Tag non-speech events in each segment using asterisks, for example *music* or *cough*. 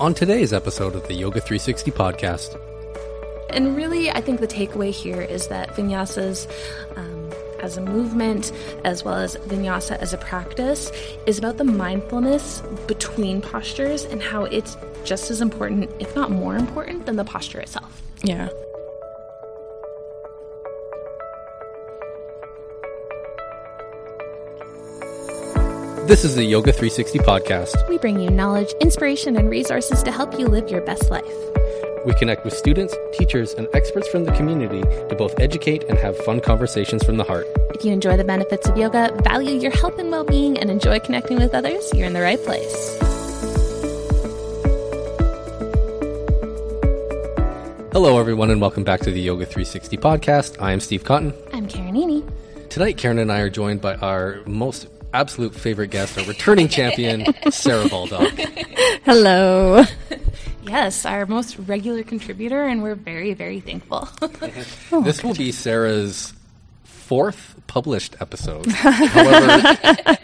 on today's episode of the Yoga 360 podcast. And really, I think the takeaway here is that vinyasas, um, as a movement, as well as vinyasa as a practice, is about the mindfulness between postures and how it's just as important, if not more important, than the posture itself. Yeah. This is the Yoga 360 podcast. We bring you knowledge, inspiration, and resources to help you live your best life. We connect with students, teachers, and experts from the community to both educate and have fun conversations from the heart. If you enjoy the benefits of yoga, value your health and well being, and enjoy connecting with others, you're in the right place. Hello, everyone, and welcome back to the Yoga 360 podcast. I am Steve Cotton. I'm Karen Eni. Tonight, Karen and I are joined by our most absolute favorite guest, our returning champion, Sarah Baldock. *laughs* Hello. Yes, our most regular contributor, and we're very, very thankful. *laughs* this will be Sarah's fourth published episode. *laughs* However,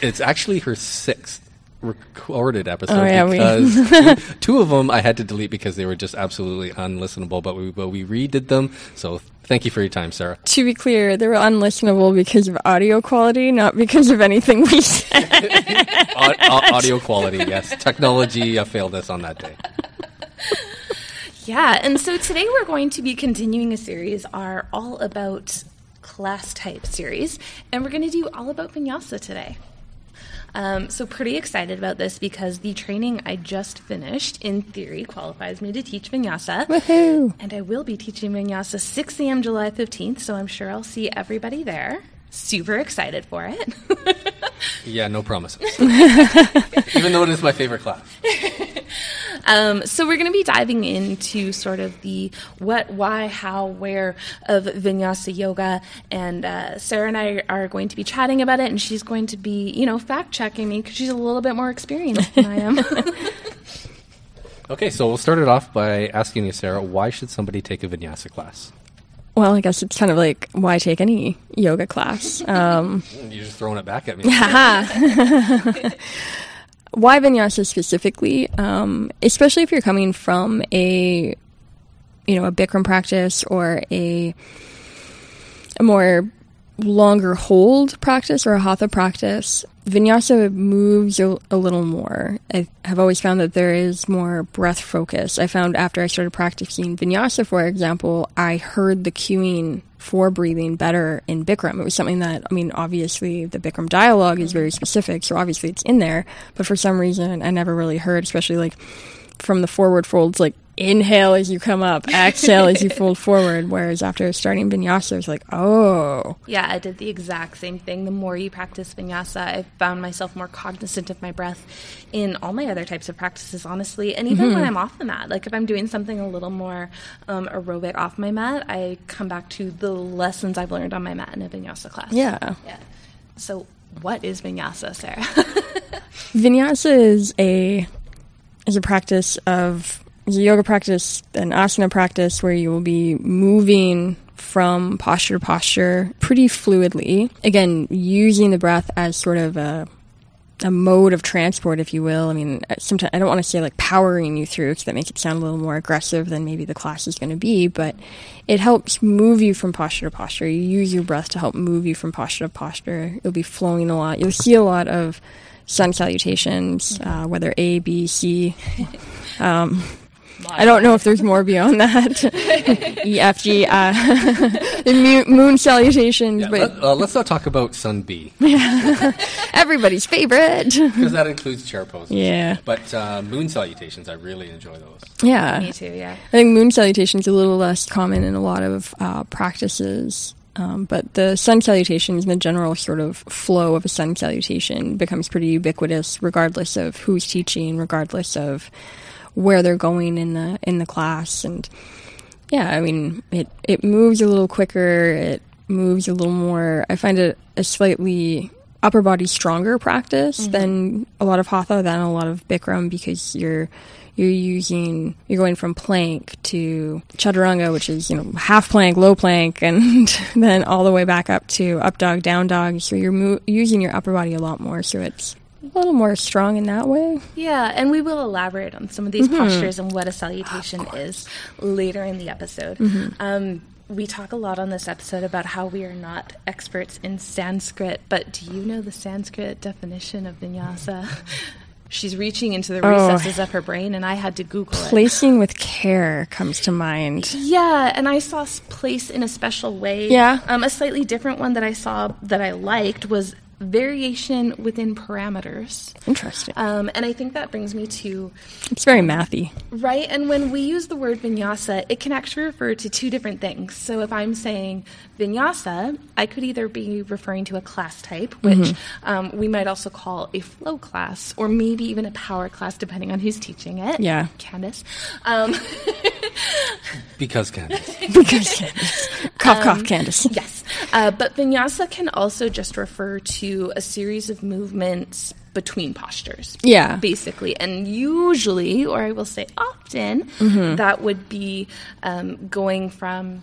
it's actually her sixth recorded episode Oh, yeah, because two, two of them I had to delete because they were just absolutely unlistenable. But we but we redid them. So thank you for your time, Sarah. To be clear, they were unlistenable because of audio quality, not because of anything we said. *laughs* Au- au- audio quality, yes. Technology uh, failed us on that day. yeah, and so today we're going to be continuing a series, our All About Class Type series, and we're going to do All About Vinyasa today. Um, so, pretty excited about this because the training I just finished in theory qualifies me to teach vinyasa. Woohoo! And I will be teaching vinyasa 6 a.m. July 15th, so I'm sure I'll see everybody there. Super excited for it. *laughs* Yeah, no promises. *laughs* Even though it is my favorite class. *laughs* Um, so we're going to be diving into sort of the what, why, how, where of Vinyasa Yoga, and uh, Sarah and I are going to be chatting about it, and she's going to be, you know, fact checking me because she's a little bit more experienced than I am. *laughs* Okay, so we'll start it off by asking you, Sarah, why should somebody take a vinyasa class? Well, I guess it's kind of like why take any yoga class? Um, *laughs* You're just throwing it back at me. *laughs* why vinyasa specifically? Um, especially if you're coming from a, you know, a Bikram practice or a, a more longer hold practice or a hatha practice, vinyasa moves a, a little more. I have always found that there is more breath focus. I found after I started practicing vinyasa, for example, I heard the cueing for breathing better in Bikram. It was something that, I mean, obviously the Bikram dialogue is very specific, so obviously it's in there, but for some reason I never really heard, especially like from the forward folds, like inhale as you come up, exhale as you fold forward. Whereas after starting vinyasa, it's like, oh, yeah, I did the exact same thing. The more you practice Vinyasa, I found myself more cognizant of my breath in all my other types of practices, honestly. And even when I'm off the mat, like if I'm doing something a little more um, aerobic off my mat, I come back to the lessons I've learned on my mat in a Vinyasa class. yeah. Yeah. So, what is vinyasa, Sarah? *laughs* Vinyasa is a is a practice of yoga practice, an asana practice where you will be moving from posture to posture pretty fluidly. Again, using the breath as sort of a a mode of transport, if you will. I mean, sometimes I don't want to say like powering you through because that makes it sound a little more aggressive than maybe the class is going to be, but it helps move you from posture to posture. You use your breath to help move you from posture to posture. You'll be flowing a lot. You'll see a lot of sun salutations, uh, whether A, B, C. *laughs* Um, I don't know if there's more beyond that. *laughs* e, F, G, uh, *laughs* the moon salutations, but Let, uh, let's not talk about Sun B, *laughs* everybody's favorite. because that includes chair poses. Yeah. But uh, moon salutations, I really enjoy those. Yeah. Me too, yeah. I think moon salutation is a little less common in a lot of uh, practices. Um, but the sun salutations and the general sort of flow of a sun salutation becomes pretty ubiquitous, regardless of who's teaching, regardless of where they're going in the in the class. And yeah, I mean, it it moves a little quicker. It moves a little more. I find it a slightly upper body stronger practice mm-hmm. than a lot of hatha, than a lot of Bikram, because you're you're using you're going from plank to chaturanga, which is you know half plank, low plank, and *laughs* then all the way back up to up dog, down dog. So you're mo- using your upper body a lot more. So it's a little more strong in that way. Yeah, and we will elaborate on some of these postures and what a salutation is later in the episode. Um, we talk a lot on this episode about how we are not experts in Sanskrit, but do you know the Sanskrit definition of vinyasa? *laughs* She's reaching into the Oh. recesses of her brain, and I had to Google it. Placing with care comes to mind. Yeah, and I saw place in a special way. Yeah. Um, a slightly different one that I saw that I liked was variation within parameters. Interesting. Um, and I think that brings me to It's very mathy. right. And when we use the word vinyasa, it can actually refer to two different things. So if I'm saying vinyasa, I could either be referring to a class type, which um, we might also call a flow class, or maybe even a power class, depending on who's teaching it. Yeah. Candace. Um, *laughs* Because Candace. *laughs* Because Candace. Cough, cough, Candace. Yes. Uh, but vinyasa can also just refer to a series of movements between postures. Yeah. Basically. And usually, or I will say often, Mm-hmm. that would be um, going from.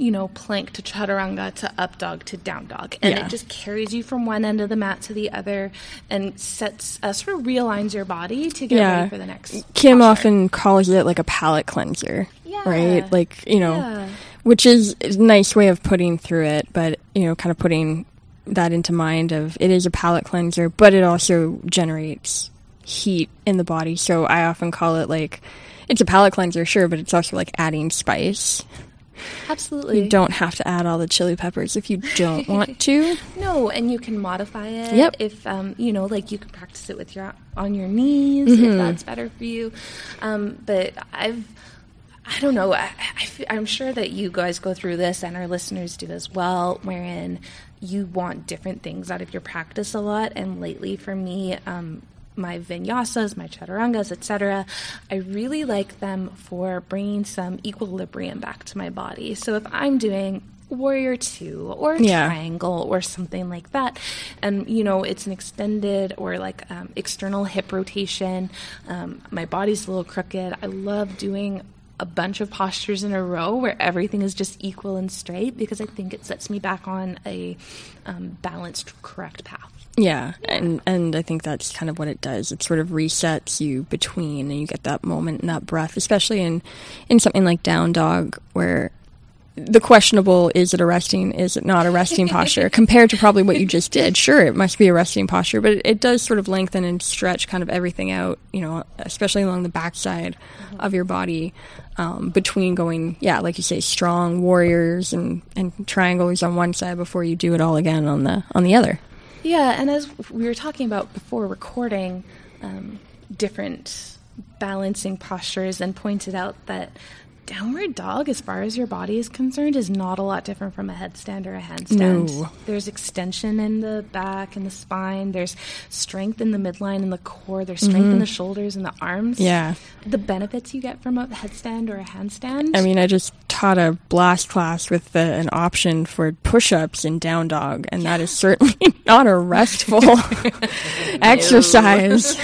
You know, plank to chaturanga to up dog to down dog. And Yeah. it just carries you from one end of the mat to the other and sets, uh, sort of realigns your body to get Yeah. ready for the next. Kim posture. often calls it like a palate cleanser. Yeah. Right? Like, you know, which is a nice way of putting through it, but, you know, kind of putting that into mind of it is a palate cleanser, but it also generates heat in the body. So I often call it like, it's a palate cleanser, sure, but it's also like adding spice. Absolutely. You don't have to add all the chili peppers if you don't *laughs* want to. No, and you can modify it. Yep. If um, you know, like you can practice it with your on your knees Mm-hmm. if that's better for you. Um, but I've. I don't know. I, I, am sure that you guys go through this, and our listeners do as well, wherein you want different things out of your practice a lot. And lately, for me, um, my vinyasas, my chaturangas, etc., I really like them for bringing some equilibrium back to my body. So if I'm doing warrior two or Yeah. triangle or something like that, and you know it's an extended or like um, external hip rotation, um, my body's a little crooked. I love doing a bunch of postures in a row where everything is just equal and straight because I think it sets me back on a um, balanced, correct path. Yeah, and and I think that's kind of what it does. It sort of resets you between, and you get that moment and that breath, especially in in something like down dog, where the questionable is it a resting, is it not a resting posture *laughs* compared to probably what you just did. Sure, it must be a resting posture, but it, it does sort of lengthen and stretch kind of everything out. You know, especially along the backside of your body. Um, between going, yeah, like you say, strong warriors and, and triangles on one side before you do it all again on the on the other. Yeah, and as we were talking about before recording, um, different balancing postures, and pointed out that downward dog, as far as your body is concerned, is not a lot different from a headstand or a handstand. No. There's extension in the back and the spine. There's strength in the midline and the core. There's strength in the shoulders and the arms. Mm-hmm. Yeah. The benefits you get from a headstand or a handstand. I mean, I just taught a blast class with the, an option for push-ups in down dog, and that is certainly *laughs* not a restful *laughs* *laughs* exercise.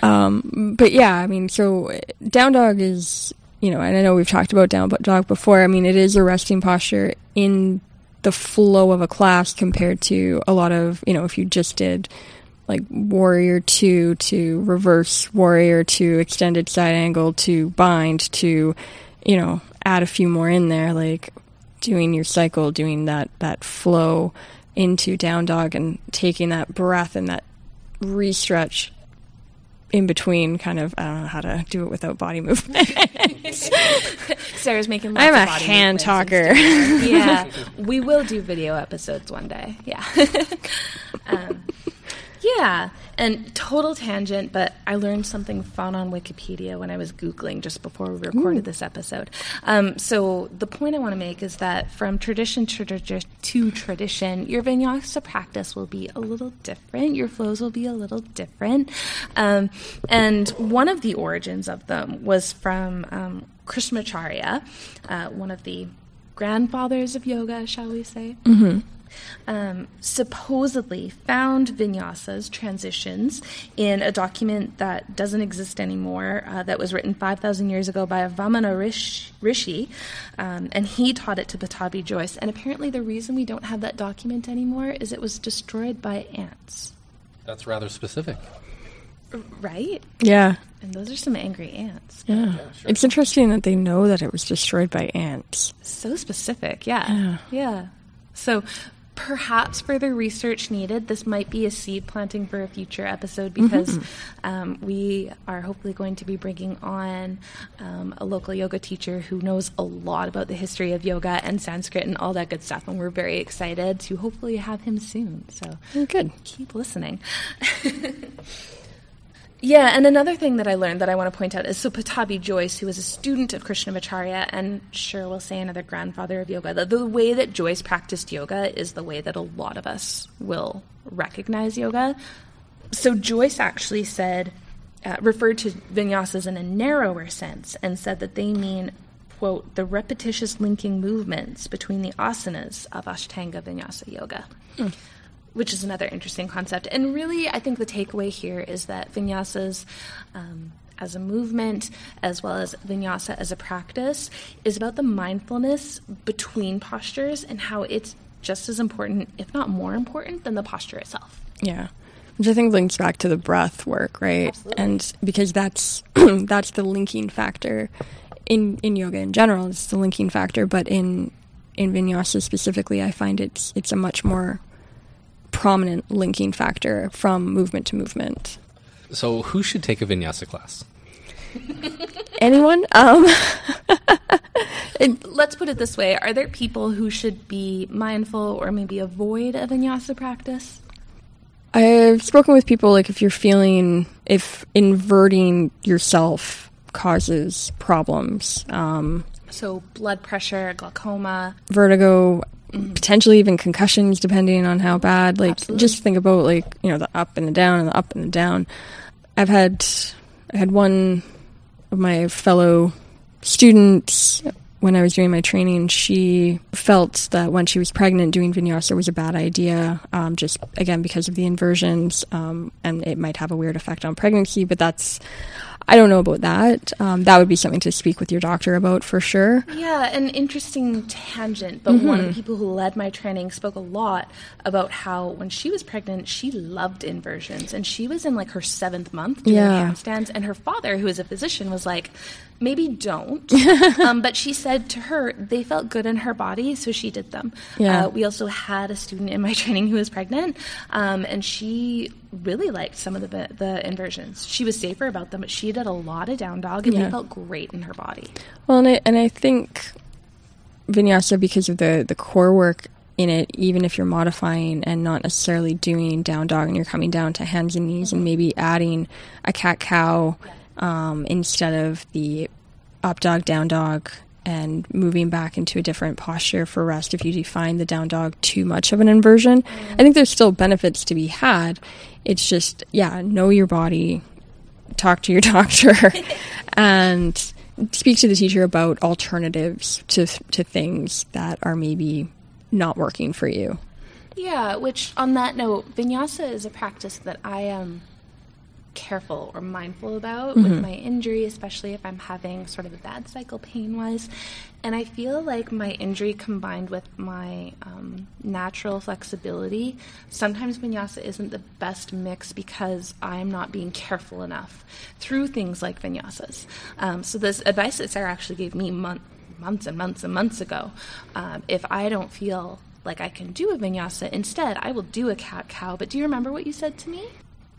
um, but yeah, I mean, so down dog is, you know, and I know we've talked about down dog before. I mean, it is a resting posture in the flow of a class compared to a lot of, you know, if you just did like warrior two to reverse warrior to extended side angle to bind to you know add a few more in there like doing your cycle doing that that flow into down dog and taking that breath and that re-stretch in between kind of i don't know how to do it without body movement *laughs* Sarah's making. I'm a hand talker yeah, we will do *laughs* video episodes one day. Yeah. *laughs* um, yeah, and total tangent, but I learned something fun on Wikipedia when I was Googling just before we recorded this episode. Um, so, the point I want to make is that from tradition to, tradi- to tradition, your vinyasa practice will be a little different, your flows will be a little different. Um, and one of the origins of them was from um, Krishnamacharya, uh, one of the grandfathers of yoga, shall we say. Um, supposedly found vinyasas, transitions, in a document that doesn't exist anymore, uh, that was written 5,000 years ago by a Vamana Rish- Rishi, um, and he taught it to Pattabhi Jois. And apparently, the reason we don't have that document anymore is it was destroyed by ants. That's rather specific. Right? Yeah. And those are some angry ants. Yeah. sure. It's interesting that they know that it was destroyed by ants. So specific, yeah. Yeah. Yeah. So perhaps further research needed. This might be a seed planting for a future episode because um, we are hopefully going to be bringing on um, a local yoga teacher who knows a lot about the history of yoga and Sanskrit and all that good stuff. And we're very excited to hopefully have him soon. So good. keep listening. *laughs* yeah, and another thing that I learned that I want to point out is so Pattabhi Jois, who was a student of Krishnamacharya and sure we'll say another grandfather of yoga, the, the way that Jois practiced yoga is the way that a lot of us will recognize yoga. So Jois actually said, uh, referred to vinyasas in a narrower sense and said that they mean, quote, the repetitious linking movements between the asanas of Ashtanga Vinyasa Yoga which is another interesting concept. And really, I think the takeaway here is that vinyasas, um, as a movement, as well as vinyasa as a practice, is about the mindfulness between postures and how it's just as important, if not more important, than the posture itself. Yeah. Which I think links back to the breath work, right? Absolutely. And because that's *clears throat* that's the linking factor in in yoga in general, it's the linking factor, but in in vinyasa specifically, I find it's it's a much more prominent linking factor from movement to movement. So, who should take a vinyasa class? *laughs* Anyone? Um *laughs* Let's put it this way Are there people who should be mindful or maybe avoid a vinyasa practice? I've spoken with people like if you're feeling if inverting yourself causes problems, um, So, blood pressure, glaucoma. vertigo, potentially even concussions, depending on how bad. Like, Absolutely. just think about like you know the up and the down and the up and the down. I've had I had one of my fellow students when I was doing my training. She felt that when she was pregnant, doing vinyasa was a bad idea. Um, just again because of the inversions, um, and it might have a weird effect on pregnancy. But that's I don't know about that. Um, that would be something to speak with your doctor about for sure. Yeah, an interesting tangent, but one of the people who led my training spoke a lot about how when she was pregnant, she loved inversions. And she was in like her seventh month doing Yeah. handstands. And her father, who is a physician, was like, maybe don't. *laughs* um, but she said to her, they felt good in her body, so she did them. Yeah. Uh, we also had a student in my *laughs* training who was pregnant, um, and she really liked some of the the inversions. She was safer about them, but she did a lot of down dog, and Yeah. they felt great in her body. Well, and I, and I think vinyasa because of the the core work in it, even if you're modifying and not necessarily doing down dog, and you're coming down to hands and knees, and maybe adding a cat cow um, instead of the up dog down dog. And moving back into a different posture for rest if you find the down dog too much of an inversion. I think there's still benefits to be had. It's just, yeah, know your body, talk to your *laughs* doctor and speak to the teacher about alternatives to to things that are maybe not working for you. Yeah, which on that note, vinyasa is a practice that I am careful or mindful about with my injury, especially if I'm having sort of a bad cycle pain wise. And I feel like my injury combined with my um, natural flexibility, sometimes vinyasa isn't the best mix because I'm not being careful enough through things like vinyasas. Um, so, this advice that Sarah actually gave me month, months and months and months ago, um, if I don't feel like I can do a vinyasa, instead I will do a cat cow. But do you remember what you said to me?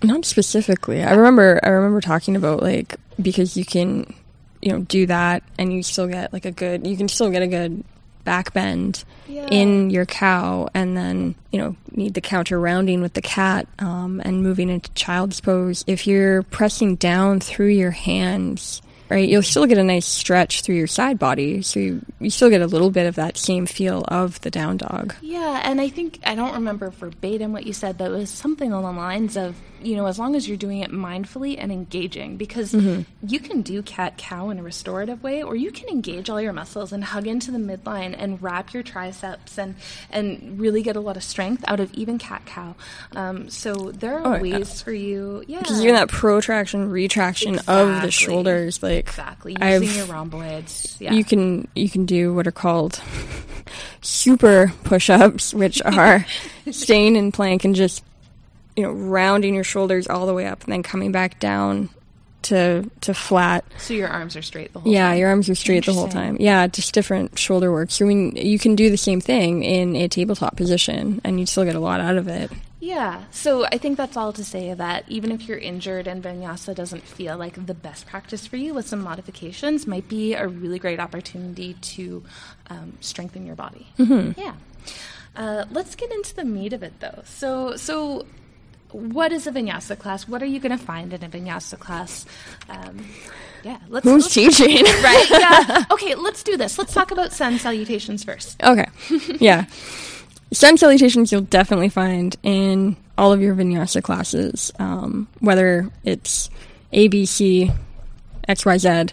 Not specifically. I remember I remember talking about like because you can you know do that and you still get like a good you can still get a good back bend Yeah. in your cow and then you know need the counter rounding with the cat um, and moving into child's pose if you're pressing down through your hands right you'll still get a nice stretch through your side body so you, you still get a little bit of that same feel of the down dog Yeah, and I think I don't remember verbatim what you said, but it was something along the lines of, you know, as long as you're doing it mindfully and engaging, because you can do cat cow in a restorative way, or you can engage all your muscles and hug into the midline and wrap your triceps and and really get a lot of strength out of even cat cow. Um, so there are Oh, yeah. ways for you, yeah, because even that protraction retraction of the shoulders like exactly I've- using your rhomboids. Yeah, you can you can do what are called *laughs* super push-ups which are *laughs* staying in plank and just you know, rounding your shoulders all the way up and then coming back down to to flat. So your arms are straight the whole Yeah, time. your arms are straight the whole time. Yeah, just different shoulder work. So I mean, you can do the same thing in a tabletop position, and you still get a lot out of it. Yeah, so I think that's all to say that even if you're injured and vinyasa doesn't feel like the best practice for you, with some modifications, might be a really great opportunity to um, strengthen your body. Mm-hmm. Yeah. Uh, let's get into the meat of it, though. So, so what is a vinyasa class? What are you going to find in a vinyasa class? Um, yeah, let's. Who's let's- teaching? *laughs* Right. Yeah. *laughs* Okay. Let's do this. Let's talk about sun salutations first. Okay. *laughs* Yeah. Sun salutations you'll definitely find in all of your vinyasa classes, um, whether it's A, B, C, X, Y, Z. Um,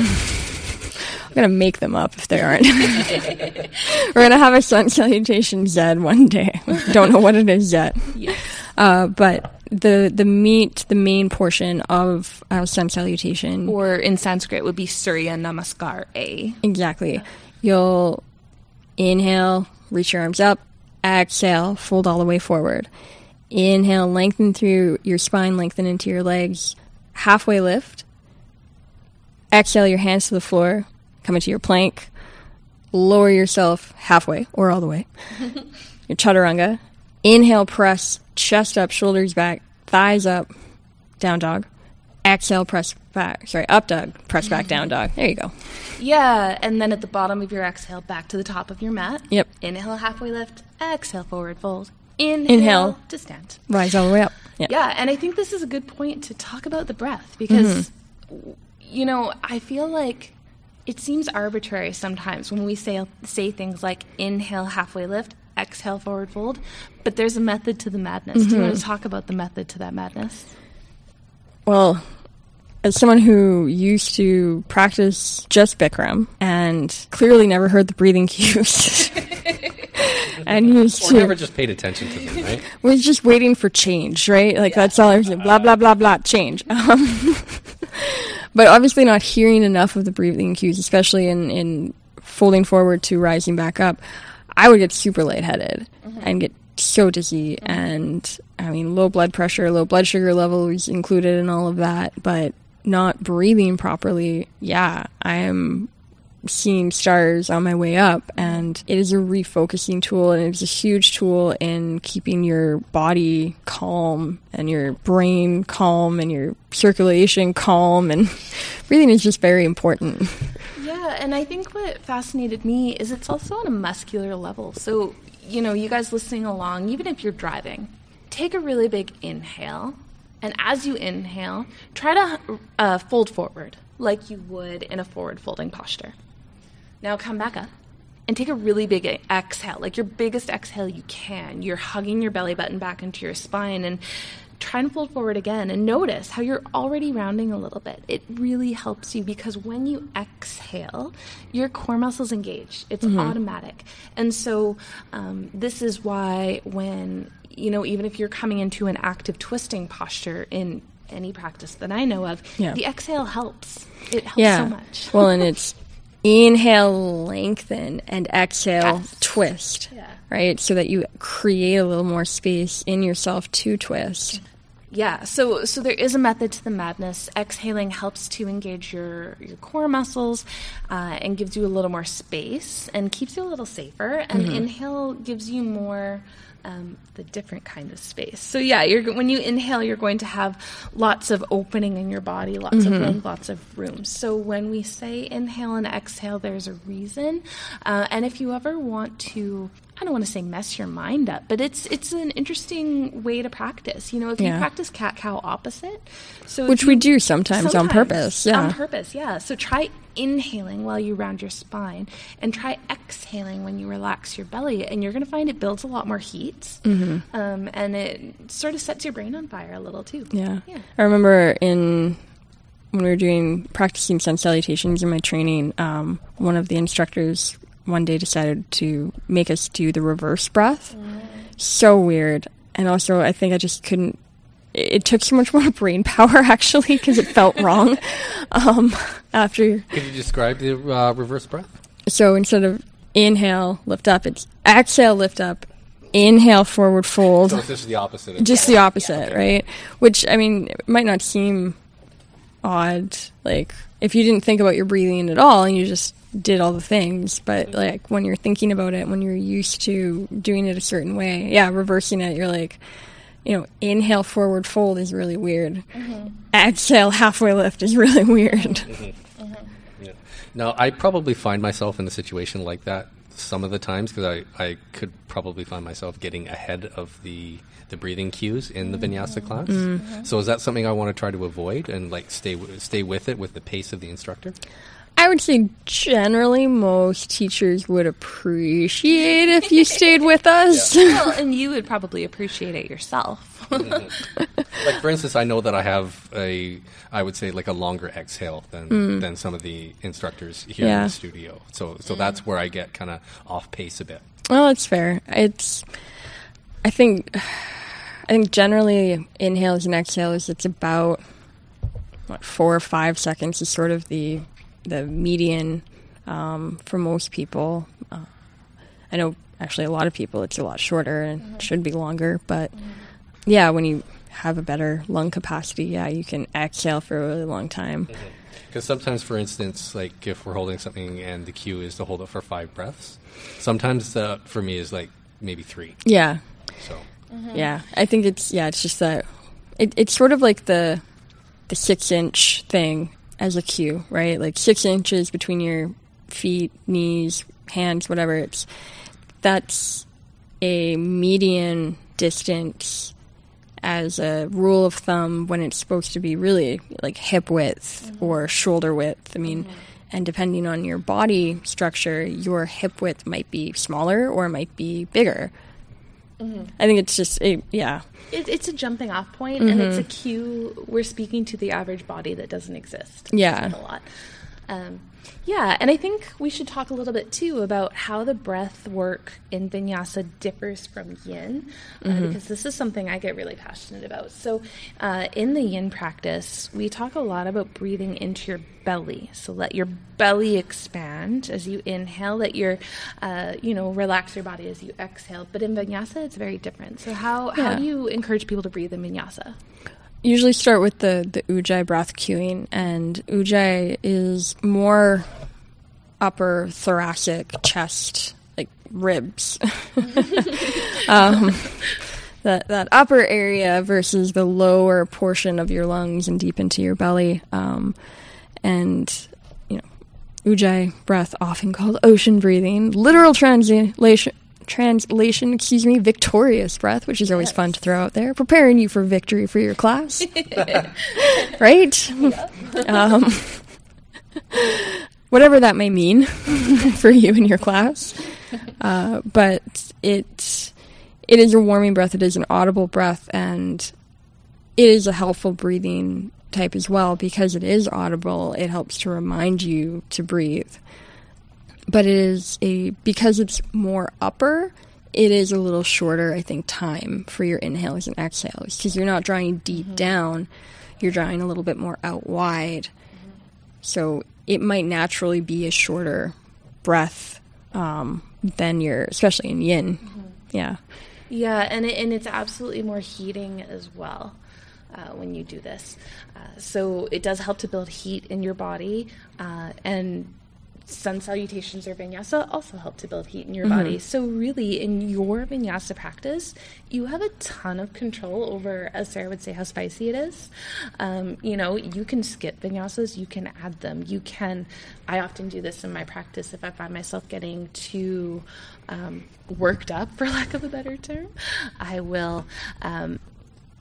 I'm going to make them up if they aren't. We're going to have a sun salutation Z one day. Don't know what it is yet. Yes. Uh, but the the meat, the main portion of uh, sun salutation Or in Sanskrit would be Surya Namaskar A. Exactly. You'll inhale, reach your arms up, exhale, fold all the way forward. Inhale, lengthen through your spine, lengthen into your legs, halfway lift. Exhale your hands to the floor, come into your plank. Lower yourself halfway or all the way. *laughs* your chaturanga. Inhale, press, chest up, shoulders back, thighs up, down dog. Exhale, press back. Sorry, up dog, press back, down dog. There you go. Yeah, and then at the bottom of your exhale, back to the top of your mat. Yep. Inhale, halfway lift. Exhale, forward fold. Inhale, Inhale. to stand. Rise all the way up. Yeah. Yeah, and I think this is a good point to talk about the breath because, Mm-hmm. you know, I feel like it seems arbitrary sometimes when we say say things like inhale, halfway lift, exhale, forward fold, but there's a method to the madness. Do you want to Mm-hmm. talk about the method to that madness? Well, as someone who used to practice just Bikram and clearly never heard the breathing cues, *laughs* and used Or to never just paid attention to them, right? was just waiting for change, right? Like that's all I was saying. blah blah blah blah change. *laughs* Um, but obviously not hearing enough of the breathing cues, especially in in folding forward to rising back up, I would get super lightheaded mm-hmm. and get so dizzy mm-hmm. and I mean low blood pressure, low blood sugar levels included in all of that, but not breathing properly. Yeah, I am seeing stars on my way up and it is a refocusing tool and it's a huge tool in keeping your body calm and your brain calm and your circulation calm and *laughs* breathing is just very important *laughs* and I think what fascinated me is it's also on a muscular level. So, you know, you guys listening along, even if you're driving, take a really big inhale. And as you inhale, try to uh, fold forward like you would in a forward folding posture. Now come back up and take a really big exhale, like your biggest exhale you can. You're hugging your belly button back into your spine and try and fold forward again and notice how you're already rounding a little bit. It really helps you because when you exhale, your core muscles engage. It's automatic. And so um, this is why when, you know, even if you're coming into an active twisting posture in any practice that I know of, Yeah. the exhale helps. It helps yeah so much. *laughs* well and it's inhale lengthen and exhale Yes. twist Yeah. right so that you create a little more space in yourself to twist Yeah, so so there is a method to the madness. Exhaling helps to engage your your core muscles uh, and gives you a little more space and keeps you a little safer. And inhale gives you more um, the different kind of space. So yeah, you're when you inhale, you're going to have lots of opening in your body, lots of room, lots of room. So when we say inhale and exhale, there's a reason. Uh, and if you ever want to I don't want to say mess your mind up, but it's it's an interesting way to practice. You know, if you practice cat cow opposite, so which you- we do sometimes, on purpose yeah on purpose, yeah. So try inhaling while you round your spine, and try exhaling when you relax your belly, and you're going to find it builds a lot more heat, Mm-hmm. um, and it sort of sets your brain on fire a little too. Yeah. Yeah. I remember in when we were doing practicing sun salutations in my training, um, one of the instructors one day decided to make us do the reverse breath. So weird. And also, I think I just couldn't. It it took so much more *laughs* brain power actually because it felt wrong. *laughs* Um, after Could you describe the uh, reverse breath? so instead of inhale, lift up, it's exhale, lift up, inhale, forward fold. So it's just the opposite. Of just that. the opposite, right? Which I mean, it might not seem odd, like if you didn't think about your breathing at all and you just did all the things, but like when you're thinking about it, when you're used to doing it a certain way, yeah, reversing it, you're like, you know, inhale, forward fold is really weird. Mm-hmm. Exhale, halfway lift is really *laughs* weird. Mm-hmm. Mm-hmm. Yeah. Now, I probably find myself in a situation like that some of the times because I, I could probably find myself getting ahead of the the breathing cues in the vinyasa class. So is that something I want to try to avoid and like stay w- stay with it with the pace of the instructor? I would say generally most teachers would appreciate if you stayed with us. *laughs* well, and you would probably appreciate it yourself. Mm-hmm. Like for instance, I know that I have a I would say like a longer exhale than hmm. than some of the instructors here in the studio. So so that's where I get kind of off pace a bit. Oh, well, it's fair. It's, I think, I think generally inhales and exhales, it's about what four or five seconds is sort of the the median um, for most people. Uh, I know actually a lot of people it's a lot shorter and should be longer, but yeah, when you have a better lung capacity, yeah, you can exhale for a really long time. Because sometimes, for instance, like if we're holding something and the cue is to hold it for five breaths, sometimes uh, for me is like maybe three. Yeah, So. Yeah, I think it's yeah, it's just that it, it's sort of like the the six inch thing as a cue, right? Like six inches between your feet, knees, hands, whatever. It's that's a median distance as a rule of thumb when it's supposed to be really like hip width mm-hmm. or shoulder width. I mean, mm-hmm. and depending on your body structure, your hip width might be smaller or might be bigger. I think it's just it, yeah. It, it's a jumping off point, and it's a cue. We're speaking to the average body that doesn't exist. Yeah. a lot. Um, yeah, and I think we should talk a little bit too about how the breath work in vinyasa differs from yin, uh, because this is something I get really passionate about. So, uh, in the yin practice, we talk a lot about breathing into your belly. So, let your belly expand as you inhale. Let your, uh, you know, relax your body as you exhale. But in vinyasa, it's very different. So, how how do you encourage people to breathe in vinyasa? Usually start with the the ujjayi breath cueing, and ujjayi is more upper thoracic, chest, like ribs. *laughs* um, that that upper area versus the lower portion of your lungs and deep into your belly. Um, and you know, ujjayi breath, often called ocean breathing, literal translation. Translation, excuse me, victorious breath, which is always fun to throw out there, preparing you for victory for your class, *laughs* *laughs* right? Um, *laughs* whatever that may mean for you in your class, uh, but it it is a warming breath. It is an audible breath, and it is a helpful breathing type as well because it is audible. It helps to remind you to breathe. But it is a because it's more upper. It is a little shorter, I think, time for your inhales and exhales because you're not drawing deep down. You're drawing a little bit more out wide. So it might naturally be a shorter breath um, than your, especially in yin. Yeah. Yeah, and it, and it's absolutely more heating as well uh, when you do this. Uh, so it does help to build heat in your body, uh, and sun salutations or vinyasa also help to build heat in your body. So really, in your vinyasa practice, you have a ton of control over, as Sarah would say, how spicy it is. Um, you know, you can skip vinyasas, you can add them, you can. I often do this in my practice if I find myself getting too um, worked up, *laughs* for lack of a better term. I will. Um,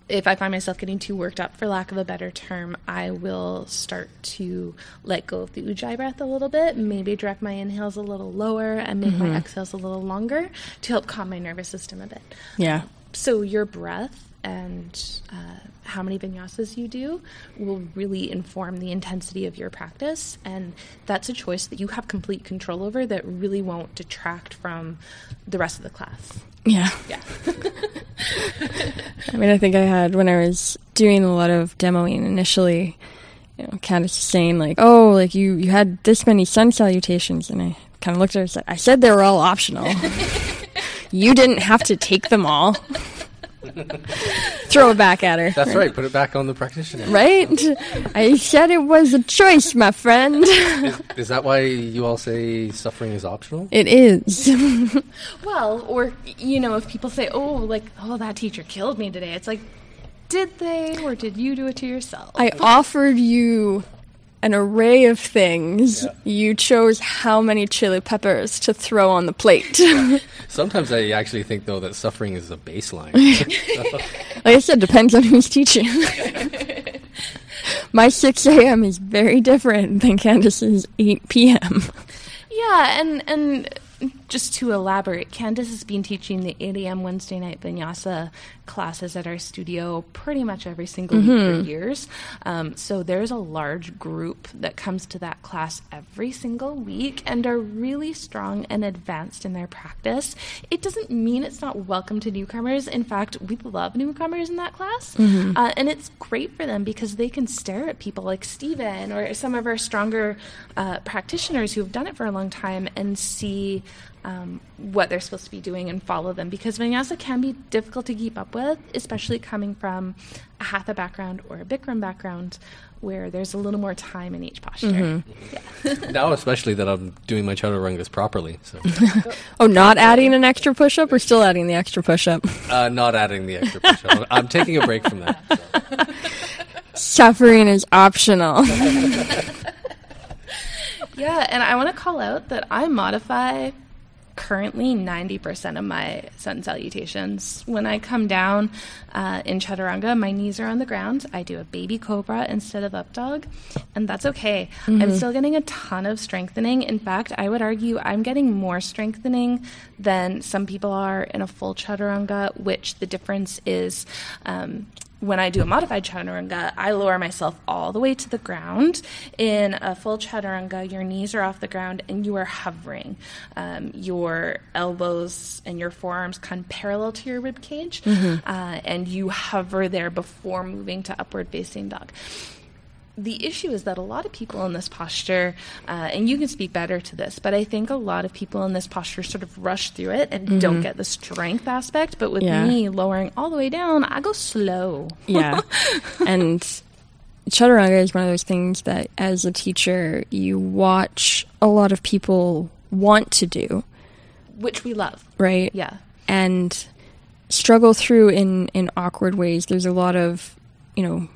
if I find myself getting too worked up, for lack of a better term, I will start to let go of the ujjayi breath a little bit, maybe direct my inhales a little lower and make my mm-hmm. exhales a little longer to help calm my nervous system a bit. Yeah. So your breath and uh, how many vinyasas you do will really inform the intensity of your practice, and that's a choice that you have complete control over that really won't detract from the rest of the class. Yeah. Yeah. *laughs* I mean, I think I had when I was doing a lot of demoing initially, you know, kind of saying like, "Oh, like you you had this many sun salutations," and I kind of looked at her and said, "I said they were all optional. *laughs* You didn't have to take them all. Throw it back at her. That's right. Put it back on the practitioner. Right? I said it was a choice, my friend. Is, is that why you all say suffering is optional? It is. *laughs* Well, or you know, if people say, "Oh, like, oh, that teacher killed me today," it's like, did they, or did you do it to yourself? I offered you an array of things. You chose how many chili peppers to throw on the plate. *laughs* Sometimes I actually think though that suffering is a baseline. *laughs* like I said, depends on who's teaching. My 6 a.m. is very different than Candace's 8 p.m. Yeah, and and just to elaborate, Candace has been teaching the 8 a.m. Wednesday night vinyasa classes at our studio pretty much every single week for years. Um, so there's a large group that comes to that class every single week and are really strong and advanced in their practice. It doesn't mean it's not welcome to newcomers. In fact, we love newcomers in that class, uh, and it's great for them because they can stare at people like Steven or some of our stronger uh, practitioners who have done it for a long time and see um, what they're supposed to be doing and follow them because vinyasa can be difficult to keep up with, especially coming from a hatha background or a Bikram background where there's a little more time in each posture. now, especially that I'm doing my chaturangas properly, so *laughs* Oh, not adding an extra push up or still adding the extra push up? uh, not adding the extra push-up. I'm taking a break from that. so. *laughs* Suffering is optional. *laughs* Yeah, and I want to call out that I modify currently 90% of my sun salutations. When I come down uh, in chaturanga, my knees are on the ground. I do a baby cobra instead of up dog, and that's okay. I'm still getting a ton of strengthening. In fact, I would argue I'm getting more strengthening than some people are in a full chaturanga, which the difference is. Um, when I do a modified chaturanga, I lower myself all the way to the ground. In a full chaturanga, your knees are off the ground and you are hovering. Um, your elbows and your forearms come parallel to your rib cage, uh, and you hover there before moving to upward facing dog the issue is that a lot of people in this posture, uh, and you can speak better to this, but I think a lot of people in this posture sort of rush through it and don't get the strength aspect. But with Yeah. me lowering all the way down, I go slow. *laughs* yeah. And chaturanga is one of those things that as a teacher you watch a lot of people want to do, which we love. right? Yeah. and struggle through in in awkward ways. There's a lot of, you know,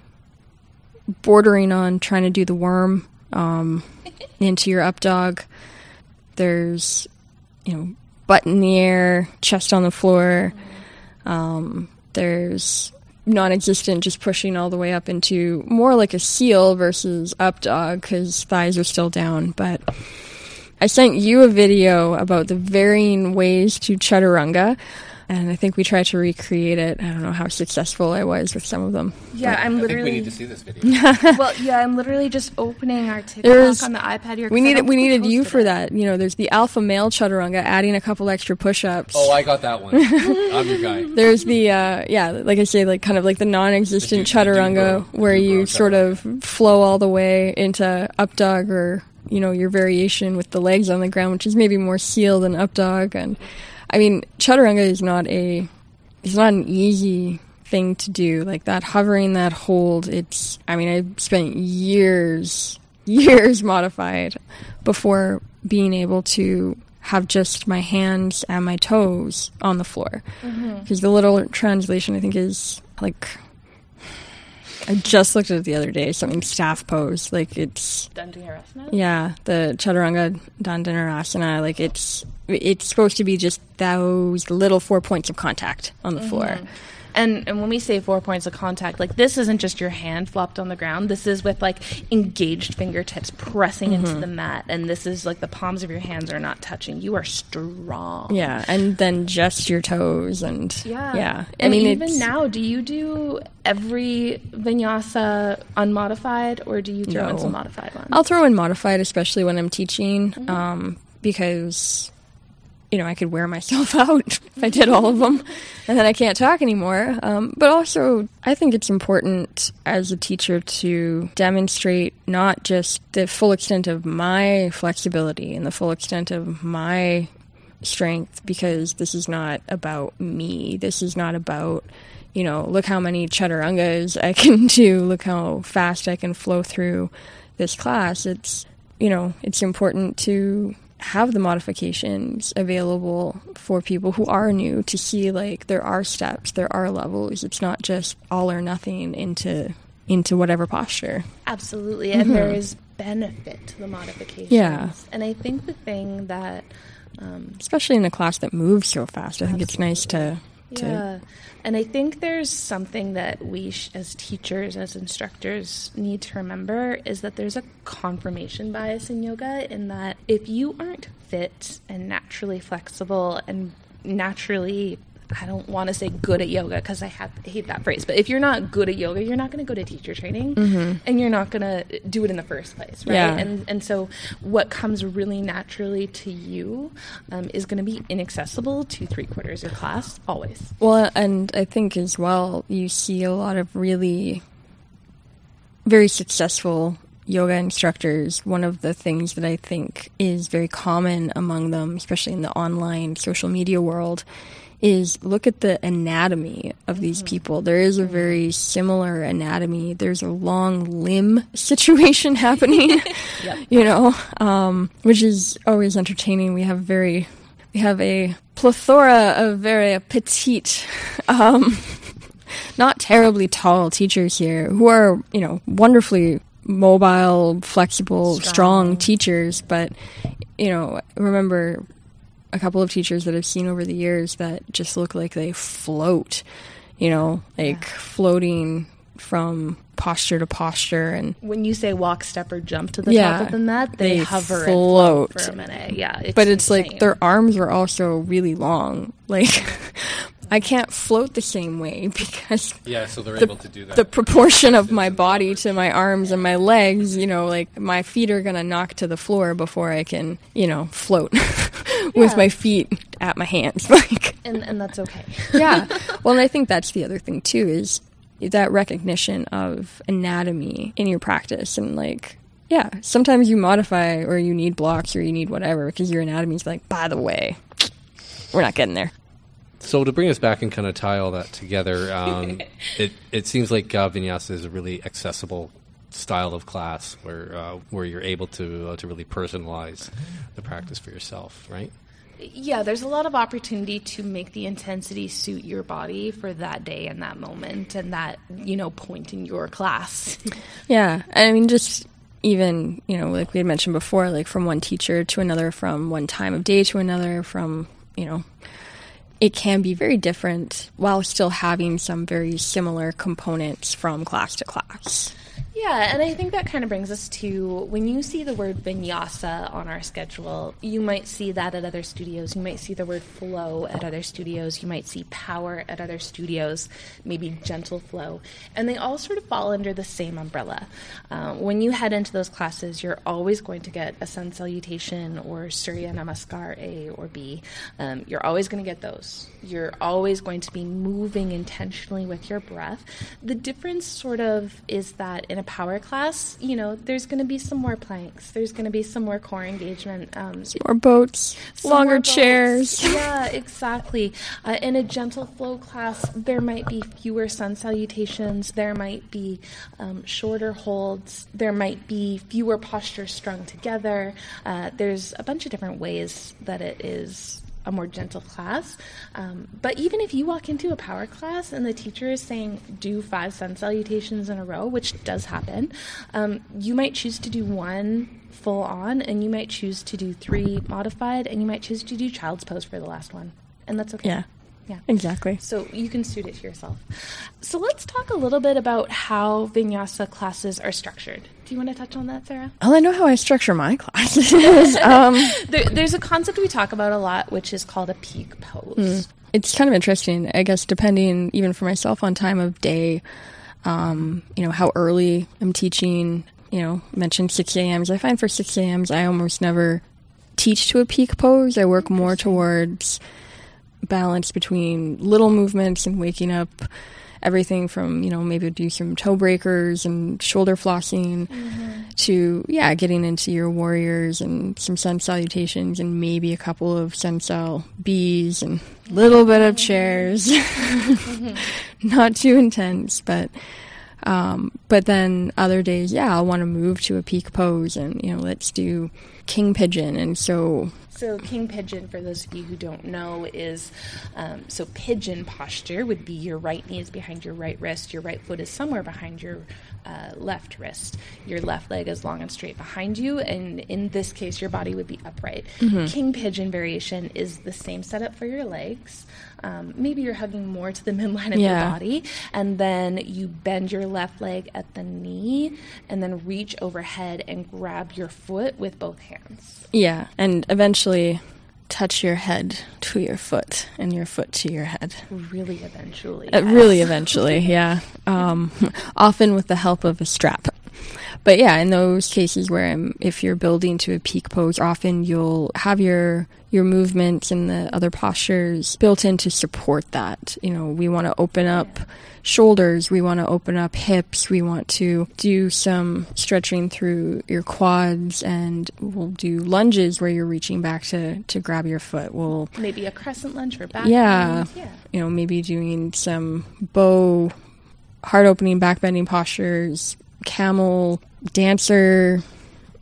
bordering on trying to do the worm um, *laughs* into your up dog. There's, you know, butt in the air, chest on the floor. Um, there's non-existent, just pushing all the way up into more like a seal versus up dog because thighs are still down, but. I sent you a video about the varying ways to chaturanga, and I think we tried to recreate it. I don't know how successful I was with some of them. Yeah, I'm I think literally. we need to see this video. *laughs* well, yeah, I'm literally just opening our TikTok There's- on the iPad here. 'cause We needed we needed you for it. that. You know, there's the alpha male chaturanga, adding a couple extra push-ups. Oh, I got that one. *laughs* I'm your guy. There's the uh, yeah, like I say, like kind of like the non-existent The du- the chaturanga, Dubro- where you Dubro sort of flow all the way into up dog, or you know your variation with the legs on the ground, which is maybe more seal than up dog. And I mean, chaturanga is not a it's not an easy thing to do. Like that hovering, that hold. It's I mean, I spent years years *laughs* modified before being able to have just my hands and my toes on the floor mm-hmm. because the little translation I think is like I just looked at it the other day something staff pose like it's Dandasana? yeah the chaturanga dandinarasana like it's it's supposed to be just those little four points of contact on the floor And and when we say four points of contact, like this isn't just your hand flopped on the ground. This is with like engaged fingertips pressing into Mm-hmm. the mat, and this is like the palms of your hands are not touching. You are strong. yeah and then just your toes and Yeah. yeah I And mean even now, do you do every vinyasa unmodified, or do you throw in some modified ones? I'll throw in modified, especially when I'm teaching, um, because you know I could wear myself *laughs* out if I did all of them, and then I can't talk anymore. Um, but also, I think it's important as a teacher to demonstrate not just the full extent of my flexibility and the full extent of my strength because this is not about me. This is not about, you know, look how many chaturangas I *laughs* can do, look how fast I can flow through this class. It's, you know, it's important to have the modifications available for people who are new to see like there are steps, there are levels. It's not just all or nothing into into whatever posture. Absolutely. And mm-hmm. there is benefit to the modifications. Yeah. And I think the thing that um, especially in a class that moves so fast, I think it's nice to, to yeah. And I think there's something that we, sh- as teachers, as instructors, need to remember is that there's a confirmation bias in yoga, in that if you aren't fit and naturally flexible and naturally I don't want to say good at yoga because I, have, I hate that phrase, but if you're not good at yoga, you're not going to go to teacher training mm-hmm. and you're not going to do it in the first place, right? Yeah. And, and so what comes really naturally to you um, is going to be inaccessible to three quarters of class, always. Well, and I think as well, you see a lot of really very successful yoga instructors, one of the things that I think is very common among them, especially in the online social media world, is look at the anatomy of these mm-hmm. people. There is a very similar anatomy. There's a long limb *laughs* situation happening, *laughs* yep. *laughs* you know, um, which is always entertaining. We have very, we have a plethora of very petite, um, not terribly tall teachers here who are, you know, wonderfully mobile, flexible, strong, strong teachers. But, you know, remember a couple of teachers that I've seen over the years that just look like they float, you know, like yeah. floating from posture to posture and when you say walk step or jump to the yeah, top of the mat they, they hover float. and float for a minute yeah it's but it's insane. like their arms are also really long like *laughs* I can't float the same way *laughs* because yeah, so they're the, able to do that. The proportion of my body to my arms and my legs, you know, like my feet are gonna knock to the floor before I can, you know, float *laughs* with my feet at my hands. *laughs* like, and and that's okay. yeah. *laughs* Well, and I think that's the other thing too is that recognition of anatomy in your practice and like yeah, sometimes you modify or you need blocks or you need whatever because your anatomy's like, by the way, we're not getting there. So to bring us back and kind of tie all that together, um, *laughs* it it seems like uh, vinyasa is a really accessible style of class where uh, where you're able to uh, to really personalize the practice for yourself, right? Yeah, there's a lot of opportunity to make the intensity suit your body for that day and that moment and that you know point in your class. *laughs* yeah, I mean just even you know like we had mentioned before, like from one teacher to another, from one time of day to another, from you know it can be very different while still having some very similar components from class to class. Yeah, and I think that kind of brings us to when you see the word vinyasa on our schedule, you might see that at other studios. You might see the word flow at other studios. You might see power at other studios, maybe gentle flow. And they all sort of fall under the same umbrella. Um, when you head into those classes, you're always going to get a sun salutation or Surya Namaskar A or B. Um, you're always going to get those. You're always going to be moving intentionally with your breath. The difference sort of is that in a power class, you know, there's going to be some more planks. There's going to be some more core engagement. Um, more boats, longer more boats. chairs. *laughs* yeah, exactly. Uh, in a gentle flow class, there might be fewer sun salutations. There might be um, shorter holds. There might be fewer postures strung together. Uh, there's a bunch of different ways that it is a more gentle class. Um, but even if you walk into a power class and the teacher is saying do five sun salutations in a row, which does happen, um, you might choose to do one full on, and you might choose to do three modified, and you might choose to do child's pose for the last one, and that's okay. Yeah. Yeah. Exactly. So you can suit it to yourself. So let's talk a little bit about how vinyasa classes are structured. Do you want to touch on that, Sarah? Well, I know how I structure my classes. *laughs* um, there, there's a concept we talk about a lot, which is called a peak pose. Mm. It's kind of interesting, I guess, depending even for myself on time of day. Um, you know how early I'm teaching. You know, mentioned 6 a.m.s. I find for 6 a.m.s, I almost never teach to a peak pose. I work more towards balance between little movements and waking up everything from, you know, maybe do some toe breakers and shoulder flossing to, yeah, getting into your warriors and some sun salutations and maybe a couple of sun sal bees and a little bit of chairs. *laughs* Not too intense, but um, but then other days, yeah, I'll want to move to a peak pose and, you know, let's do king pigeon. And so, So, king pigeon, for those of you who don't know, is um, so pigeon posture would be your right knee is behind your right wrist, your right foot is somewhere behind your uh, left wrist, your left leg is long and straight behind you, and in this case, your body would be upright. King pigeon variation is the same setup for your legs. Um, maybe you're hugging more to the *laughs* midline of Yeah. your body, and then you bend your left leg at the knee, and then reach overhead and grab your foot with both hands. yeah, and eventually touch your head to your foot and your foot to your head. Really, eventually. Uh, yes. really, *laughs* eventually, yeah. Um, *laughs* often with the help of a strap. But yeah, in those cases where um, if you're building to a peak pose, often you'll have your your movements and the other postures built in to support that. You know, we want to open up shoulders, we want to open up hips, we want to do some stretching through your quads, and we'll do lunges where you're reaching back to to grab your foot. We'll Maybe a crescent lunge for back. yeah. Yeah. You know, maybe doing some bow, heart opening, back bending postures, camel, dancer.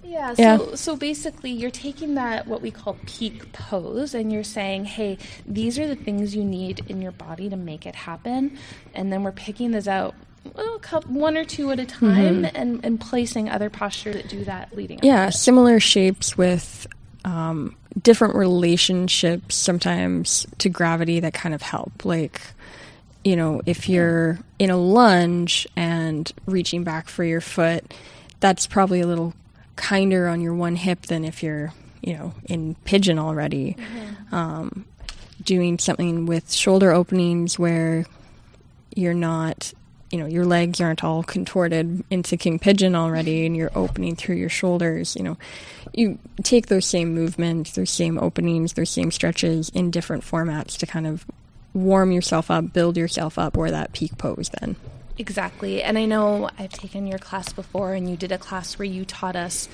Yeah, Yeah. so so basically you're taking that what we call peak pose and you're saying, "Hey, these are the things you need in your body to make it happen." And then we're picking those out well, a couple, one or two at a time and, and placing other postures that do that leading up. Yeah, similar shapes with um, different relationships sometimes to gravity that kind of help. Like, you know, if you're in a lunge and reaching back for your foot, that's probably a little kinder on your one hip than if you're, you know, in pigeon already. Um, doing something with shoulder openings where you're not you know your legs aren't all contorted into king pigeon already and you're opening through your shoulders you know you take those same movements those same openings those same stretches in different formats to kind of warm yourself up build yourself up for that peak pose then Exactly. And I know I've taken your class before, and you did a class where you taught us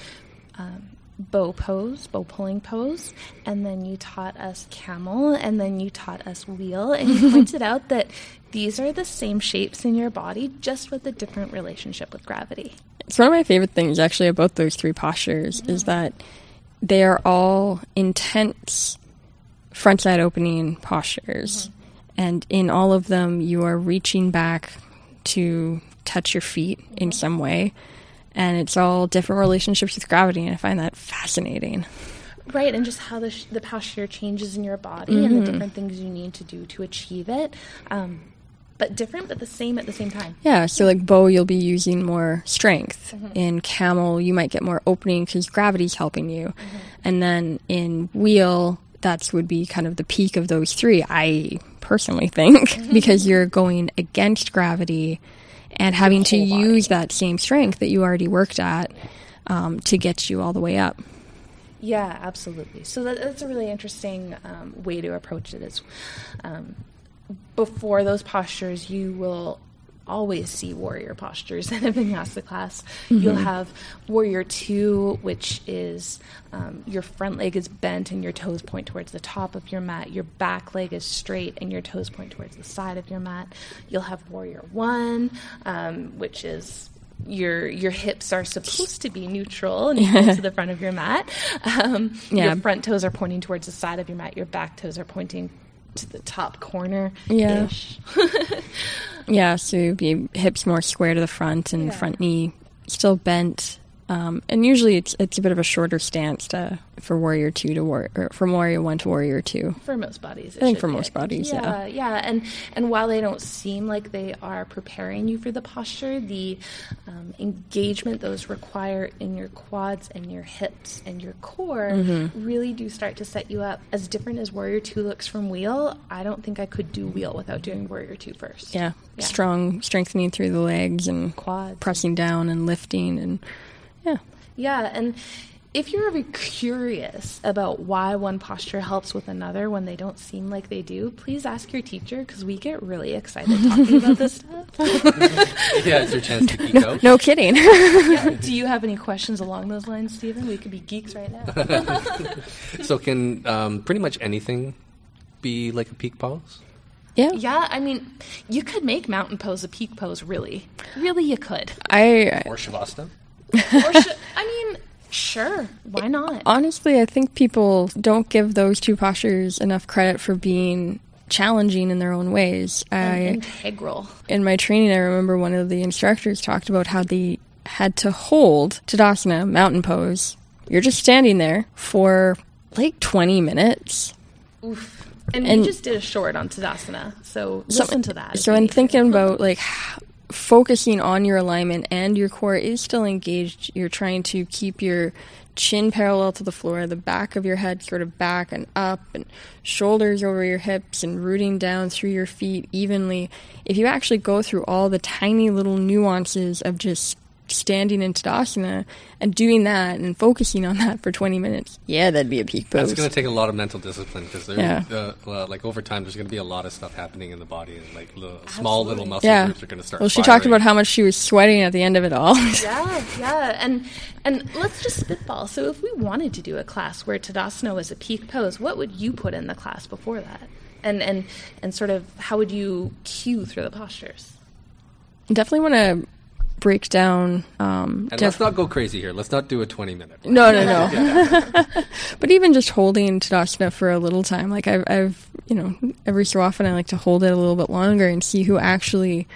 um, bow pose, bow pulling pose, and then you taught us camel, and then you taught us wheel. And you *laughs* pointed out that these are the same shapes in your body, just with a different relationship with gravity. it's one of my favorite things actually about those three postures is that they are all intense front side opening postures and in all of them you are reaching back to touch your feet in some way and it's all different relationships with gravity and i find that fascinating Right, and just how the, sh- the posture changes in your body and the mm-hmm. different things you need to do to achieve it. Um, but different, but the same at the same time. Yeah, so like bow, you'll be using more strength. Mm-hmm. In camel, you might get more opening because gravity's helping you. Mm-hmm. And then in wheel, that's would be kind of the peak of those three, I personally think, *laughs* *laughs* because you're going against gravity and having to body. use that same strength that you already worked at um, to get you all the way up. Yeah, absolutely. So that, that's a really interesting um, way to approach it. Is um, before those postures, you will always see warrior postures *laughs* in a vinyasa class. You'll have warrior two, which is um, your front leg is bent and your toes point towards the top of your mat. Your back leg is straight and your toes point towards the side of your mat. You'll have warrior one, um, which is your your hips are supposed to be neutral and equal to the front of your mat. *laughs* Um, Yeah. Your front toes are pointing towards the side of your mat. Your back toes are pointing to the top corner. Yeah. *laughs* Yeah, so you'd be hips more square to the front and Yeah. front knee still bent. Um, and usually it's it's a bit of a shorter stance to, for warrior two to war or from warrior one to warrior two. For most bodies, I think for most bodies, yeah. yeah, yeah, and and while they don't seem like they are preparing you for the posture, the um, engagement those require in your quads and your hips and your core Mm-hmm. really do start to set you up. As different as Warrior Two looks from Wheel, I don't think I could do Wheel without doing Warrior Two first. Yeah, Yeah. strong strengthening through the legs and Quads. pressing down and lifting and yeah. Yeah, and if you're ever curious about why one posture helps with another when they don't seem like they do, please ask your teacher because we get really excited talking about this stuff. *laughs* yeah, it's your chance to *laughs* geek out. No kidding. *laughs* Do you have any questions along those lines, Steven? We could be geeks right now. So can um, pretty much anything be like a peak pose? yeah. yeah, I mean, you could make mountain pose a peak pose, really. Really, you could. I Or shavasana? Or *laughs* sh- I mean, sure. Why not? honestly, I think people don't give those two postures enough credit for being challenging in their own ways. I Integral. in my training, I remember one of the instructors talked about how they had to hold Tadasana, mountain pose. You're just standing there for like 20 minutes. Oof. And, And- you just did a short on Tadasana, so listen to that. So in thinking about *laughs* like focusing on your alignment and your core is still engaged, you're trying to keep your chin parallel to the floor, the back of your head sort of back and up, and shoulders over your hips, and rooting down through your feet evenly. If you actually go through all the tiny little nuances of just standing in Tadasana and doing that and focusing on that for 20 minutes, yeah, that'd be a peak pose. That's going to take a lot of mental discipline because Yeah. uh, well, like over time, there's going to be a lot of stuff happening in the body, and like little, small little Absolutely. muscle yeah. groups are going to start. Well, she talked about how much she was sweating at the end of it all. *laughs* Yeah, yeah, and and let's just spitball. So if we wanted to do a class where Tadasana was a peak pose, what would you put in the class before that? And and and sort of how would you cue through the postures? definitely want to break down. Um, And def- let's not go crazy here. Let's not do a 20 minute. no, no, no. *laughs* but even just holding Tadasana for a little time, like I've, I've, you know, every so often I like to hold it a little bit longer and see who actually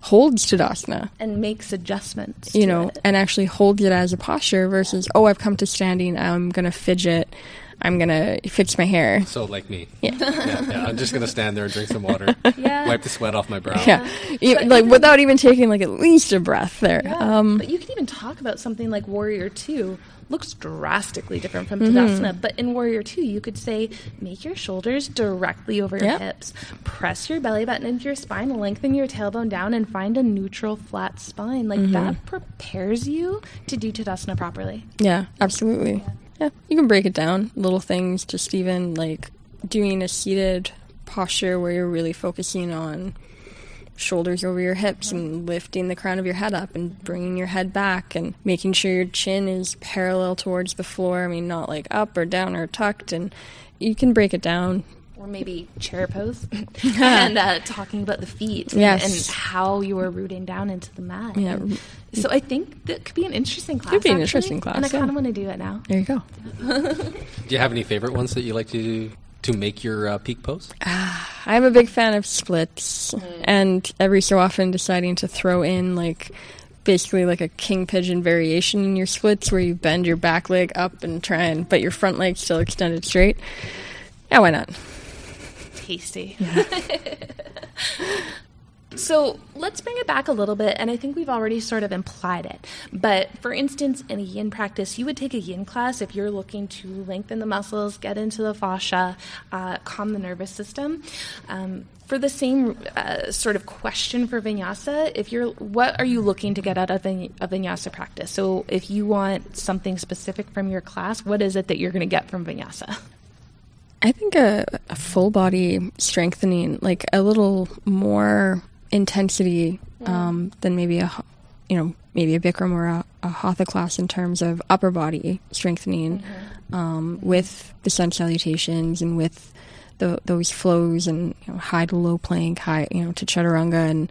holds Tadasana. And makes adjustments. You know, it. and actually holds it as a posture versus, oh, I've come to standing. I'm gonna fidget. I'm gonna fix my hair. So like me. Yeah. yeah, yeah. I'm just going to stand there and drink some water, *laughs* Yeah. wipe the sweat off my brow. Yeah, You- But like even- without even taking like at least a breath there. Yeah, Um, but you can even talk about something like Warrior Two. Looks drastically different from Mm-hmm. Tadasana, but in Warrior Two, you could say, make your shoulders directly over your Yep. hips, press your belly button into your spine, lengthen your tailbone down, and find a neutral, flat spine. Like Mm-hmm. that prepares you to do Tadasana properly. Yeah, absolutely. Yeah, you can break it down. Little things, just even like doing a seated posture where you're really focusing on shoulders over your hips and lifting the crown of your head up and bringing your head back and making sure your chin is parallel towards the floor. I mean, not like up or down or tucked. And you can break it down. Or maybe chair pose, *laughs* and uh, talking about the feet and- Yes. and, how you are rooting down into the mat. Yeah. And So I think that could be an interesting class. Could be an actually, interesting class, and I kind yeah. of want to do it now. There you go. *laughs* Do you have any favorite ones that you like to to make your uh, peak pose? I'm a big fan of splits, and every so often deciding to throw in like basically like a king pigeon variation in your splits, where you bend your back leg up and try and but your front leg still extended straight. Yeah, why not? Tasty. *laughs* so let's bring it back a little bit, and I think we've already sort of implied it. But for instance, in a yin practice, you would take a yin class if you're looking to lengthen the muscles, get into the fascia, uh, calm the nervous system. Um, for the same uh, sort of question for vinyasa, if you're, what are you looking to get out of a vinyasa practice? So if you want something specific from your class, what is it that you're going to get from vinyasa? I think a, a full body strengthening, like a little more intensity um, than maybe a, you know, maybe a Bikram or a, a Hatha class in terms of upper body strengthening um, with the sun salutations and with the, those flows and you know, high to low plank, high, you know, to chaturanga. And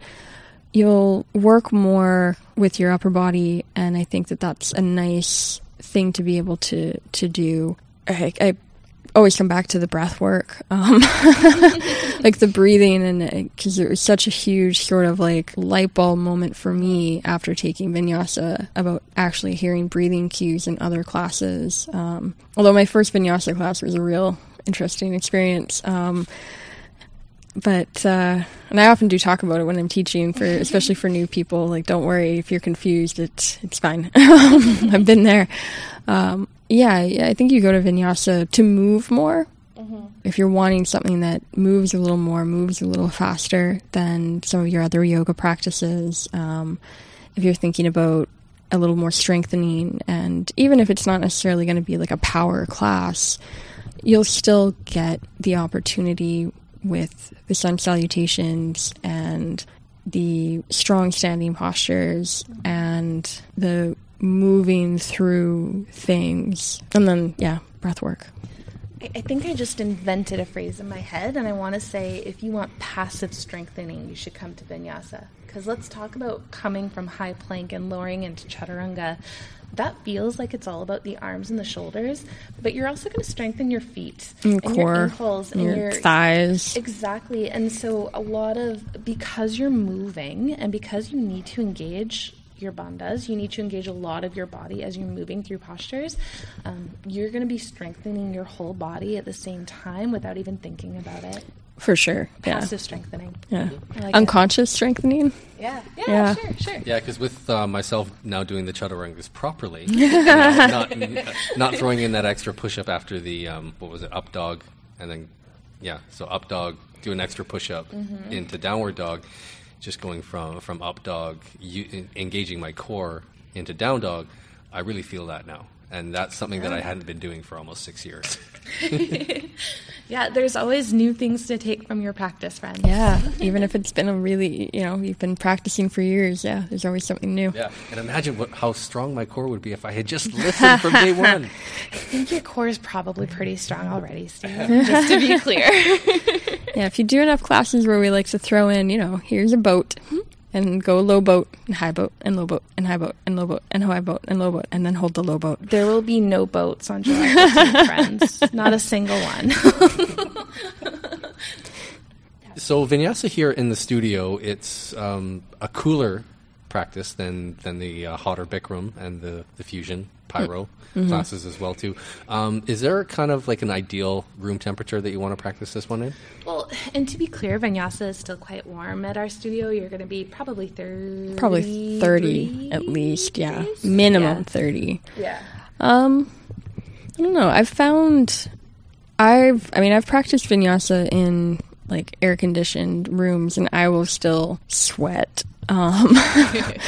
you'll work more with your upper body and I think that that's a nice thing to be able to, to do. I, I always come back to the breath work, um, *laughs* like the breathing, and because it was such a huge sort of like light bulb moment for me after taking vinyasa about actually hearing breathing cues in other classes. Um, although my first vinyasa class was a real interesting experience. Um, but uh, and I often do talk about it when I'm teaching for *laughs* especially for new people. Like, don't worry if you're confused; it's it's fine. *laughs* I've been there. Um, yeah, I think you go to vinyasa to move more. If you're wanting something that moves a little more, moves a little faster than some of your other yoga practices, um, if you're thinking about a little more strengthening. And even if it's not necessarily going to be like a power class, you'll still get the opportunity with the sun salutations and the strong standing postures and the moving through things. And then, yeah, breath work. I, I think I just invented a phrase in my head, and I want to say if you want passive strengthening, you should come to vinyasa. Because let's talk about coming from high plank and lowering into chaturanga. That feels like it's all about the arms and the shoulders, but you're also going to strengthen your feet and, and core, your ankles and your, your thighs. Exactly. And so, a lot of because you're moving and because you need to engage your bandhas, you need to engage a lot of your body as you're moving through postures. Um, you're going to be strengthening your whole body at the same time without even thinking about it. For sure. Yeah. Passive strengthening. Yeah. Like Unconscious strengthening. Yeah. Yeah, Yeah. sure, sure. Yeah, because with uh, myself now doing the chaturangas properly, *laughs* you know, not, not throwing in that extra push up after the um, what was it up dog, and then yeah, so up dog, do an extra push up into downward dog, just going from from up dog, you, en- engaging my core into down dog. I really feel that now, and that's something that I hadn't been doing for almost six years. *laughs* *laughs* Yeah, there's always new things to take from your practice, friends. Yeah. Even if it's been a really, you know, you've been practicing for years. Yeah. There's always something new. Yeah, and imagine what how strong my core would be if I had just listened from day *laughs* one. I think your core is probably pretty strong already, Steve, *laughs* just to be clear. *laughs* Yeah. If you do enough classes where we like to throw in, you know, here's a boat and go low boat and high boat and low boat and high boat and low boat and high boat and low boat and then hold the low boat. there will be no boats on July 15th, *laughs* friends. Not a single one. So vinyasa here in the studio, it's um, a cooler practice than than the uh, hotter Bikram and the the fusion pyro *laughs* classes as well too. Um, is there kind of like an ideal room temperature that you want to practice this one in? well, and to be clear, vinyasa is still quite warm at our studio. You're going to be probably 30. Probably 30 at least. Yeah. Minimum Yeah. 30. Yeah. Um, I don't know. I've found, I've, I mean, I've practiced vinyasa in like air conditioned rooms, and I will still sweat. Um, *laughs*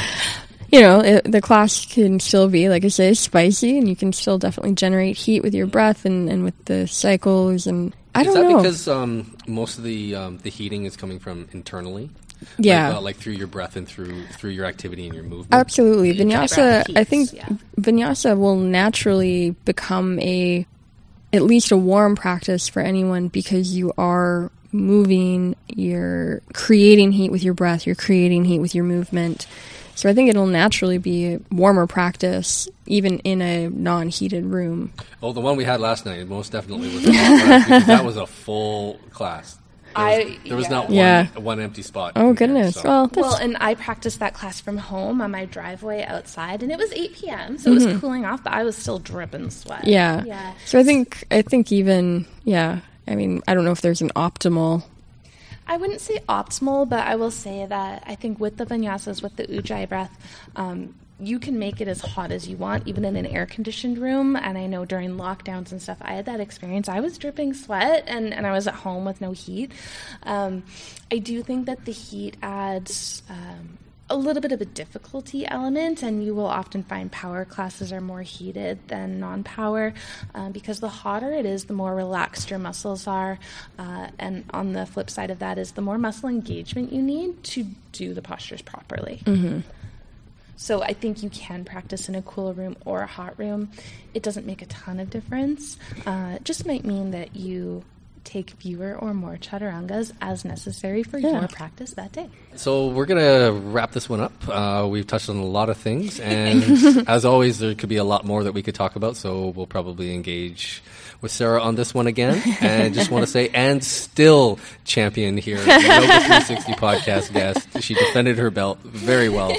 *laughs* you know, it, the class can still be, like I say, spicy, and you can still definitely generate heat with your breath and, and with the cycles. And I is don't that know. because um, most of the um, the heating is coming from internally? Yeah. like, uh, like through your breath and through through your activity and your movement. Absolutely. Vinyasa, breath I think yeah. vinyasa will naturally become a, at least a warm practice for anyone because you are moving, you're creating heat with your breath, you're creating heat with your movement. So I think it'll naturally be warmer practice, even in a non-heated room. Oh, the one we had last night most definitely was. A *laughs* hot class because that was a full class. There was, I- there was yeah. not one Yeah. one empty spot. Oh in there, goodness! so- Well, that's, Well, and I practiced that class from home on my driveway outside, and it was 8 p.m., so it was cooling off, but I was still dripping sweat. Mm-hmm. yeah. Yeah. So I think I think even yeah. I mean, I don't know if there's an optimal. I wouldn't say optimal, but I will say that I think with the vinyasas, with the ujjayi breath, um, you can make it as hot as you want, even in an air conditioned room. And I know during lockdowns and stuff, I had that experience. I was dripping sweat and, and I was at home with no heat. Um, I do think that the heat adds. Um, a little bit of a difficulty element, and you will often find power classes are more heated than non power um, because the hotter it is, the more relaxed your muscles are. Uh, and on the flip side of that is the more muscle engagement you need to do the postures properly. So I think you can practice in a cooler room or a hot room. It doesn't make a ton of difference. Uh, it just might mean that you take fewer or more chaturangas as necessary for Yeah. your practice that day. So we're gonna wrap this one up. Uh, we've touched on a lot of things, *laughs* and as always, there could be a lot more that we could talk about. So we'll probably engage with Sarah on this one again. And just want to say, and still champion here, Yoga 360 podcast guest. She defended her belt very well,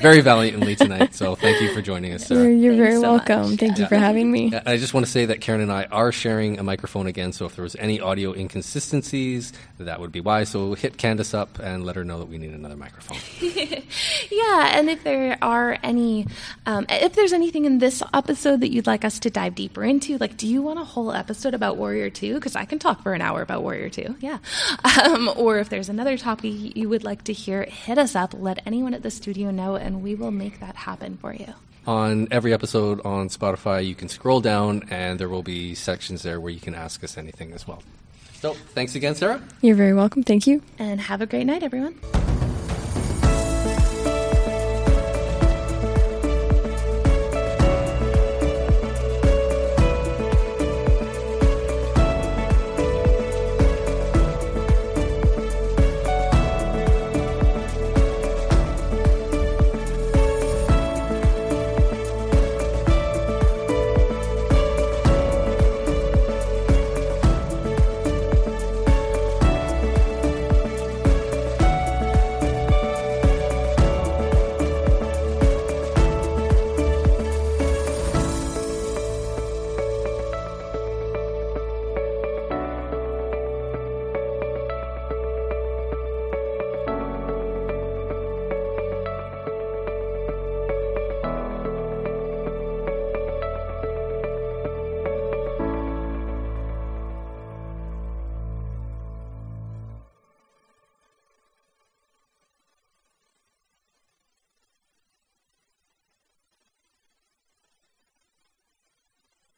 very valiantly tonight. So thank you for joining us, You're, you're very so much. welcome. Thank you for having me. I just want to say that Karen and I are sharing a microphone again, so if there was any audio inconsistencies, that would be why. So hit Candace up and let her know that we need another microphone. *laughs* Yeah, and if there are any, um, if there's anything in this episode that you'd like us to dive deeper into, like, do you want a whole episode about Warrior Two? Because I can talk for an hour about Warrior Two. Yeah, *laughs* um, or if there's another topic you would like to hear, hit us up. Let anyone at the studio know, and we will make that happen for you. on every episode on Spotify, you can scroll down and there will be sections there where you can ask us anything as well. So, thanks again, Sarah. You're very welcome. Thank you. And have a great night, everyone.